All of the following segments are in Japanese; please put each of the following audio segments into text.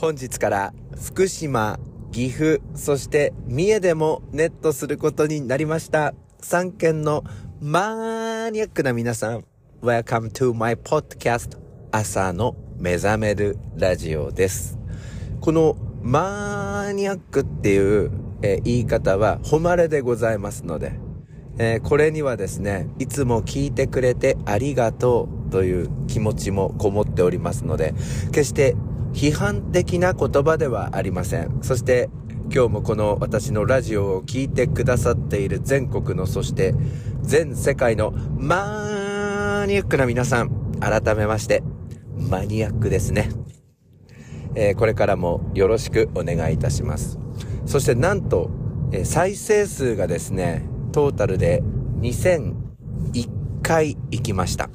本日から福島、岐阜、そして三重でもネットすることになりました。3県のマニアックな皆さん、Welcome to my podcast 朝の目覚めるラジオです。このマニアックっていう、えー、言い方は誉れでございますので、えー、これにはですね、いつも聞いてくれてありがとうという気持ちもこもっておりますので、決して批判的な言葉ではありません。そして今日もこの私のラジオを聴いてくださっている全国のそして全世界のマニアックな皆さん、改めましてマニアックですね。えー、これからもよろしくお願いいたします。そしてなんと、えー、再生数がですね、トータルで2001回行きました。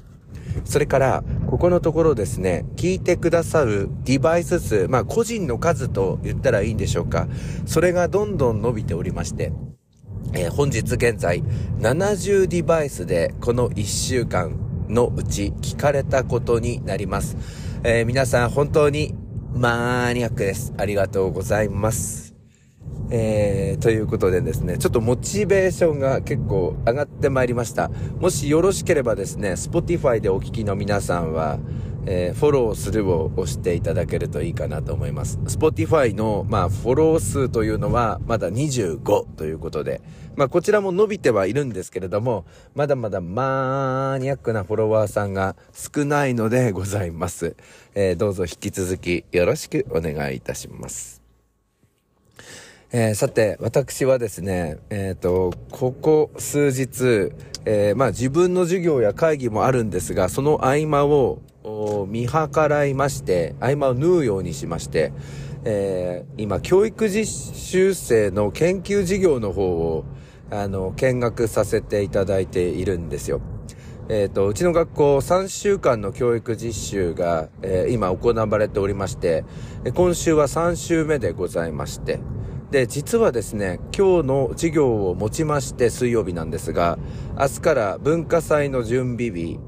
それから、ここのところですね、聞いてくださるディバイス数、まあ個人の数と言ったらいいんでしょうか。それがどんどん伸びておりまして、えー、本日現在70デバイスでこの1週間のうち聞かれたことになります。えー、皆さん本当にマニアックです。ありがとうございます。えー、ということでですね、ちょっとモチベーションが結構上がってまいりました。もしよろしければですね、Spotify でお聞きの皆さんは、えー、フォローするを押していただけるといいかなと思います。Spotify の、まあ、フォロー数というのは、まだ25ということで、まあ、こちらも伸びてはいるんですけれども、まだまだマニアックなフォロワーさんが少ないのでございます。えー、どうぞ引き続きよろしくお願いいたします。えー、さて、私はですね、えっ、ー、と、ここ数日、えー、まあ自分の授業や会議もあるんですが、その合間を見計らいまして、合間を縫うようにしまして、えー、今、教育実習生の研究事業の方を、あの、見学させていただいているんですよ。えっ、ー、と、うちの学校3週間の教育実習が、えー、今行われておりまして、今週は3週目でございまして、で、実はですね、今日の授業をもちまして水曜日なんですが、明日から文化祭の準備日、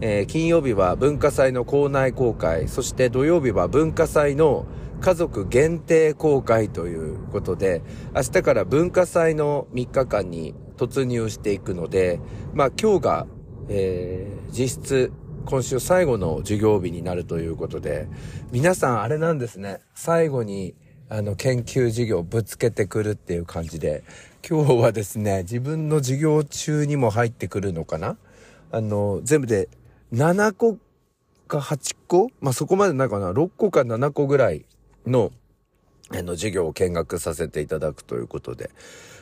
えー、金曜日は文化祭の校内公開、そして土曜日は文化祭の家族限定公開ということで、明日から文化祭の3日間に突入していくので、まあ今日が、えー、実質今週最後の授業日になるということで、皆さんあれなんですね、最後にあの、研究授業ぶつけてくるっていう感じで、今日はですね、自分の授業中にも入ってくるのかな？あの、全部で7個か8個？まあ、そこまでないかな ?6 個か7個ぐらいの、あの、授業を見学させていただくということで。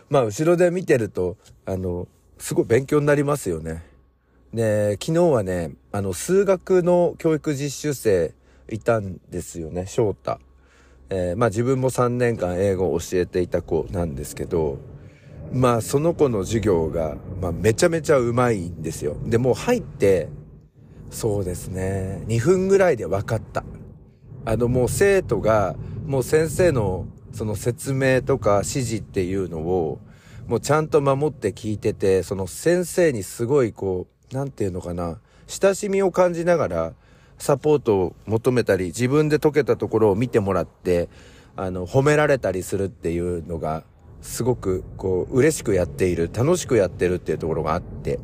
まあ、後ろで見てると、あの、すごい勉強になりますよね。で、昨日はね、あの、数学の教育実習生いたんですよね、翔太。えー、まあ自分も3年間英語を教えていた子なんですけど、まあその子の授業が、まあめちゃめちゃうまいんですよ。で、もう入って、そうですね、2分ぐらいで分かった。あのもう生徒が、もう先生のその説明とか指示っていうのを、もうちゃんと守って聞いてて、その先生にすごいこう、なんていうのかな、親しみを感じながら、サポートを求めたり、自分で解けたところを見てもらって、あの、褒められたりするっていうのが、すごく、こう、嬉しくやっている、楽しくやってるっていうところがあって、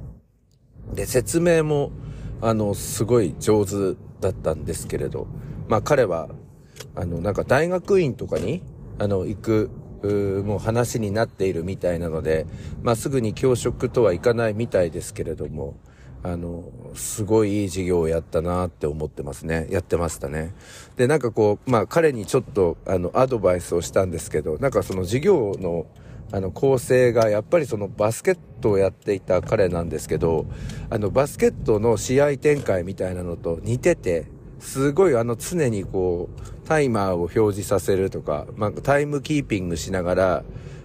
で、説明も、あの、すごい上手だったんですけれど、まあ彼は、あの、なんか大学院とかに、あの、行く、もう話になっているみたいなので、まあすぐに教職とはいかないみたいですけれども、あの、すごいいい授業をやったなって思ってますね。やってましたね。で、なんかこう、まあ彼にちょっと、あの、アドバイスをしたんですけど、なんかその授業の、あの、構成が、やっぱりそのバスケットをやっていた彼なんですけど、あの、バスケットの試合展開みたいなのと似てて、すごいあの、常にこう、タイマーを表示させるとか、まあ、タイムキーピングしながら、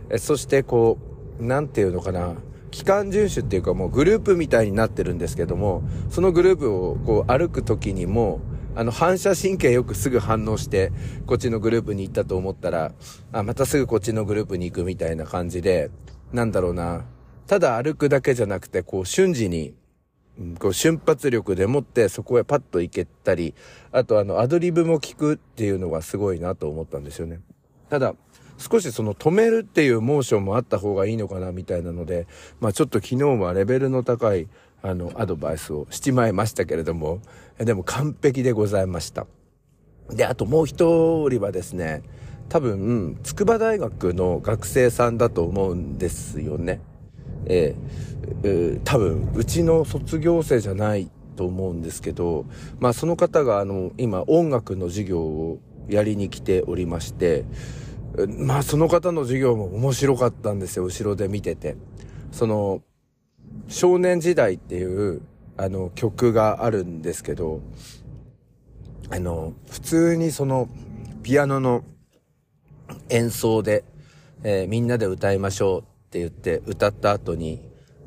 えそしてこう、なんていうのかな、機関遵守っていうかもうグループみたいになってるんですけども、そのグループをこう歩く時にも、あの反射神経よくすぐ反応して、こっちのグループに行ったと思ったら、あ、またすぐこっちのグループに行くみたいな感じで、なんだろうな、ただ歩くだけじゃなくて、こう瞬時に、こう瞬発力でもってそこへパッと行けたり、あとあのアドリブも聞くっていうのがすごいなと思ったんですよね。ただ、少しその止めるっていうモーションもあった方がいいのかなみたいなので、まあちょっと昨日はレベルの高いあのアドバイスをしちまいましたけれども、でも完璧でございました。で、あともう一人はですね、多分、筑波大学の学生さんだと思うんですよね。えー、えー、多分、うちの卒業生じゃないと思うんですけど、まあその方があの、今音楽の授業をやりに来ておりまして、まあその方の授業も面白かったんですよ、後ろで見てて。その、少年時代っていう、あの、曲があるんですけど、あの、普通にその、ピアノの演奏で、えー、みんなで歌いましょうって言って歌った後に、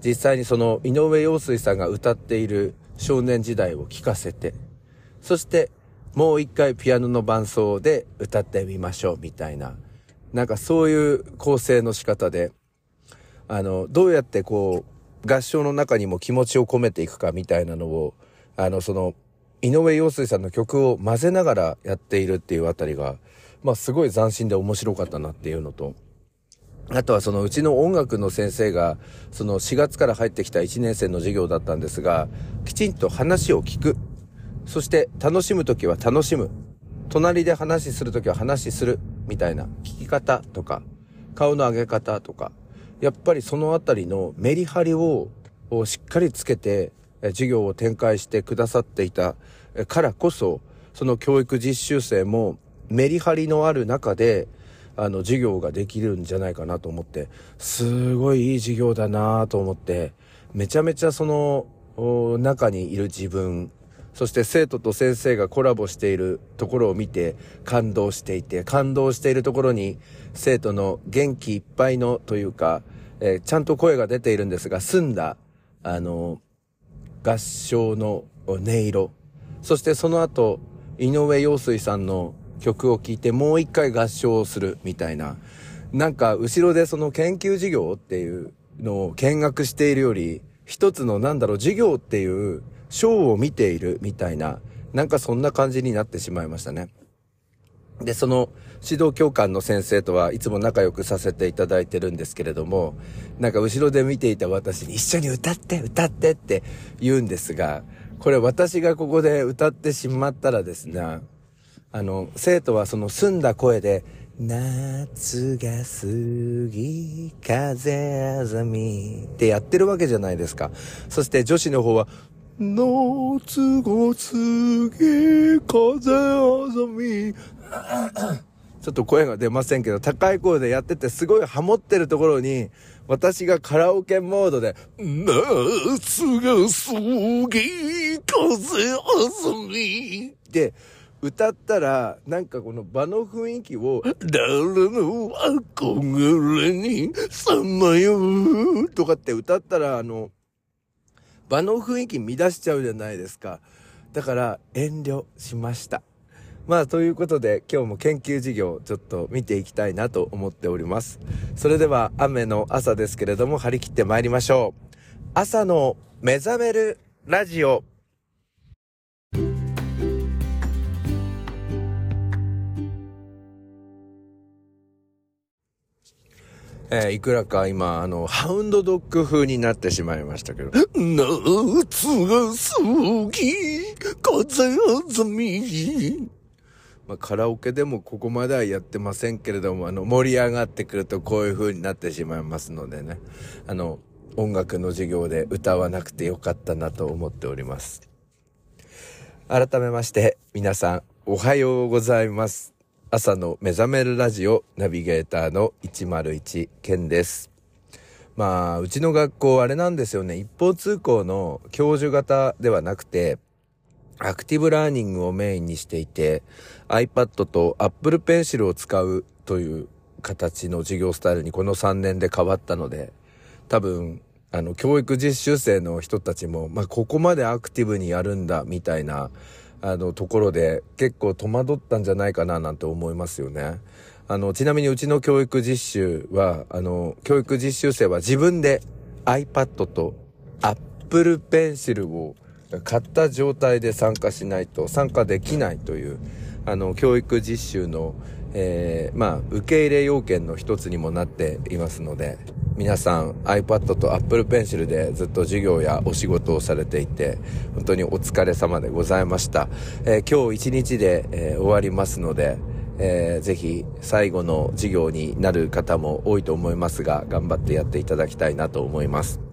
実際にその井上陽水さんが歌っている少年時代を聴かせて、そしてもう一回ピアノの伴奏で歌ってみましょうみたいな、なんかそういう構成の仕方で、あの、どうやってこう、合唱の中にも気持ちを込めていくかみたいなのを、あの、その、井上陽水さんの曲を混ぜながらやっているっていうあたりが、まあすごい斬新で面白かったなっていうのと、あとはそのうちの音楽の先生が、その4月から入ってきた1年生の授業だったんですが、きちんと話を聞く。そして楽しむときは楽しむ。隣で話するときは話する。みたいな聞き方とか、顔の上げ方とか、やっぱりそのあたりのメリハリをしっかりつけて授業を展開してくださっていたからこそ、その教育実習生もメリハリのある中で、あの、授業ができるんじゃないかなと思って、すごいいい授業だなと思って、めちゃめちゃその、中にいる自分、そして生徒と先生がコラボしているところを見て感動していて、感動しているところに生徒の元気いっぱいのというか、えー、ちゃんと声が出ているんですが、澄んだ、あの、合唱の音色、そしてその後、井上陽水さんの曲を聴いてもう一回合唱をするみたいな。なんか後ろでその研究授業っていうのを見学しているより、一つのなんだろう、授業っていうショーを見ているみたいな、なんかそんな感じになってしまいましたね。で、その指導教官の先生とはいつも仲良くさせていただいてるんですけれども、なんか後ろで見ていた私に一緒に歌って歌ってって言うんですが、これ私がここで歌ってしまったらですね、あの、生徒はその澄んだ声で、夏が過ぎ、風あざみってやってるわけじゃないですか。そして女子の方は、夏が過ぎ、風あざみ。ちょっと声が出ませんけど、高い声でやっててすごいハモってるところに、私がカラオケモードで、夏が過ぎ、風あざみって歌ったら、なんかこの場の雰囲気を、誰の憧れにさまようとかって歌ったら、あの、場の雰囲気乱しちゃうじゃないですか。だから遠慮しました。まあ、ということで、今日も研究授業、ちょっと見ていきたいなと思っております。それでは、雨の朝ですけれども、張り切って参りましょう。朝の目覚めるラジオ。えー、いくらか今、あの、ハウンドドッグ風になってしまいましたけど。夏が過ぎ、風あざみ。まあ、カラオケでもここまではやってませんけれども、あの、盛り上がってくるとこういう風になってしまいますのでね。あの、音楽の授業で歌わなくてよかったなと思っております。改めまして、皆さん、おはようございます。朝の目覚めるラジオナビゲーターの101健です。まあ、うちの学校あれなんですよね。一方通行の教授型ではなくて、アクティブラーニングをメインにしていて、iPad と Apple Pencil を使うという形の授業スタイルにこの3年で変わったので、多分、あの、教育実習生の人たちも、まあ、ここまでアクティブにやるんだ、みたいな、あの、ところで、結構戸惑ったんじゃないかな、なんて思いますよね。あの、ちなみにうちの教育実習は、あの、教育実習生は自分で iPad と Apple Pencil を買った状態で参加しないと参加できないという、あの、教育実習の、えー、まあ、受け入れ要件の一つにもなっていますので、皆さん iPad と Apple Pencil でずっと授業やお仕事をされていて、本当にお疲れ様でございました。えー、今日一日で、えー、終わりますので、えー、ぜひ最後の授業になる方も多いと思いますが、頑張ってやっていただきたいなと思います。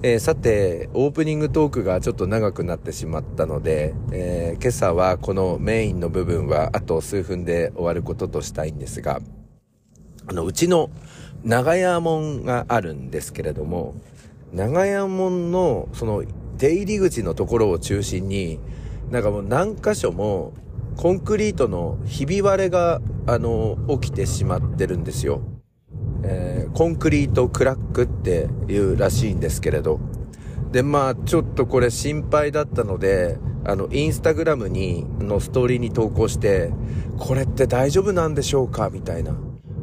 えー、さて、オープニングトークがちょっと長くなってしまったので、えー、今朝はこのメインの部分はあと数分で終わることとしたいんですが、あの、うちの長屋門があるんですけれども、長屋門のその出入り口のところを中心に、なんかもう何箇所もコンクリートのひび割れが、あの、起きてしまってるんですよ。えー、コンクリートクラックっていうらしいんですけれど。で、まあ、ちょっとこれ心配だったので、あの、インスタグラムに、のストーリーに投稿して、これって大丈夫なんでしょうか？みたいな。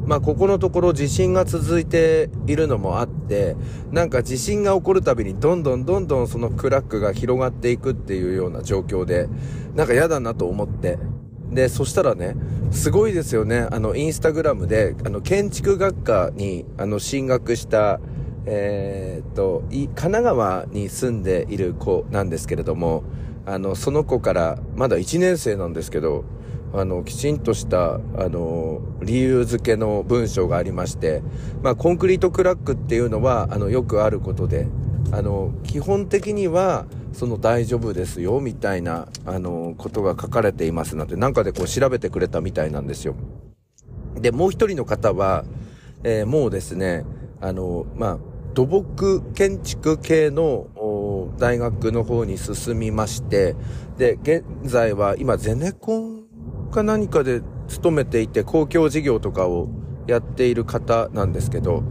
まあ、ここのところ地震が続いているのもあって、なんか地震が起こるたびにどんどんどんどんそのクラックが広がっていくっていうような状況で、なんか嫌だなと思って、で、そしたらね、すごいですよね。あの、インスタグラムで、あの、建築学科に、あの、進学した、えー、っと、神奈川に住んでいる子なんですけれども、あの、その子から、まだ1年生なんですけど、あの、きちんとした、あの、理由付けの文章がありまして、まあ、コンクリートクラックっていうのは、あの、よくあることで、あの、基本的には、その大丈夫ですよ、みたいな、あの、ことが書かれていますので、なんかでこう調べてくれたみたいなんですよ。で、もう一人の方は、えー、もうですね、あの、まあ、土木建築系の大学の方に進みまして、で、現在は今ゼネコンか何かで勤めていて公共事業とかをやっている方なんですけど、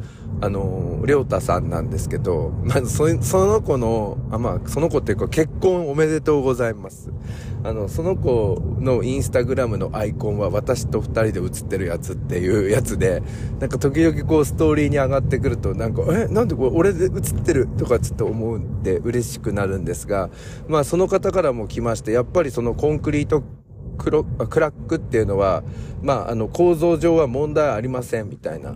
あの、りょうたさんなんですけど、まずそ、その子の、あ、まあ、その子っていうか結婚おめでとうございます。あの、その子のインスタグラムのアイコンは私と二人で写ってるやつっていう やつで、なんか時々こうストーリーに上がってくると、なんか、え、なんでこれ俺で写ってるとかちょっと思うんで嬉しくなるんですが、まあその方からも来まして、やっぱりそのコンクリートクロクラックっていうのは、まあ、あの構造上は問題ありませんみたいな。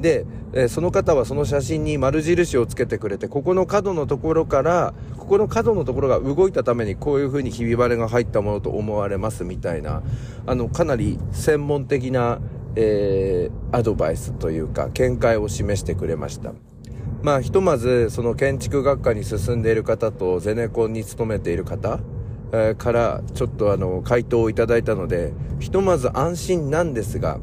で、え、その方はその写真に丸印をつけてくれて、ここの角のところから、ここの角のところが動いたためにこういう風にひび割れが入ったものと思われますみたいな、あの、かなり専門的な、えー、アドバイスというか、見解を示してくれました。まあ、ひとまず、その建築学科に進んでいる方とゼネコンに勤めている方、え、から、ちょっとあの、回答をいただいたので、ひとまず安心なんですが、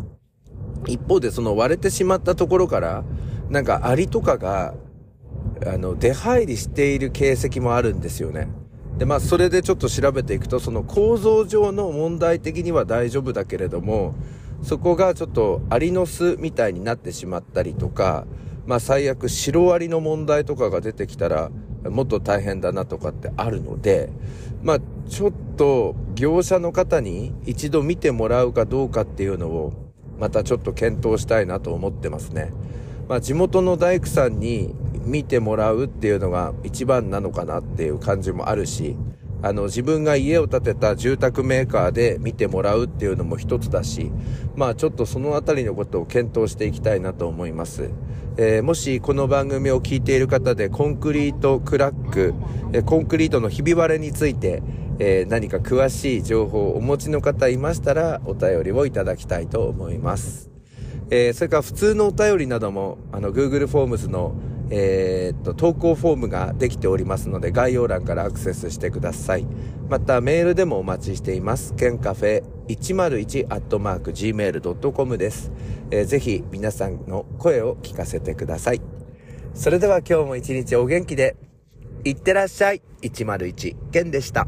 一方でその割れてしまったところから、なんかアリとかが、あの、出入りしている形跡もあるんですよね。で、まあ、それでちょっと調べていくと、その構造上の問題的には大丈夫だけれども、そこがちょっとアリの巣みたいになってしまったりとか、まあ、最悪シロアリの問題とかが出てきたら、もっと大変だなとかってあるので、まあ、ちょっと業者の方に一度見てもらうかどうかっていうのをまたちょっと検討したいなと思ってますね。まあ、地元の大工さんに見てもらうっていうのが一番なのかなっていう感じもあるし、あの、自分が家を建てた住宅メーカーで見てもらうっていうのも一つだし、まあちょっとそのあたりのことを検討していきたいなと思います。えー、もしこの番組を聞いている方でコンクリートクラック、えコンクリートのひび割れについて、えー、何か詳しい情報をお持ちの方いましたらお便りをいただきたいと思います。えー、それから普通のお便りなども、あの、Google フォームズの、えー、っと、投稿フォームができておりますので、概要欄からアクセスしてください。また、メールでもお待ちしています。ケンカフェ101アットマーク gmail.com です。えー、ぜひ皆さんの声を聞かせてください。それでは今日も一日お元気で、いってらっしゃい。101ケンでした。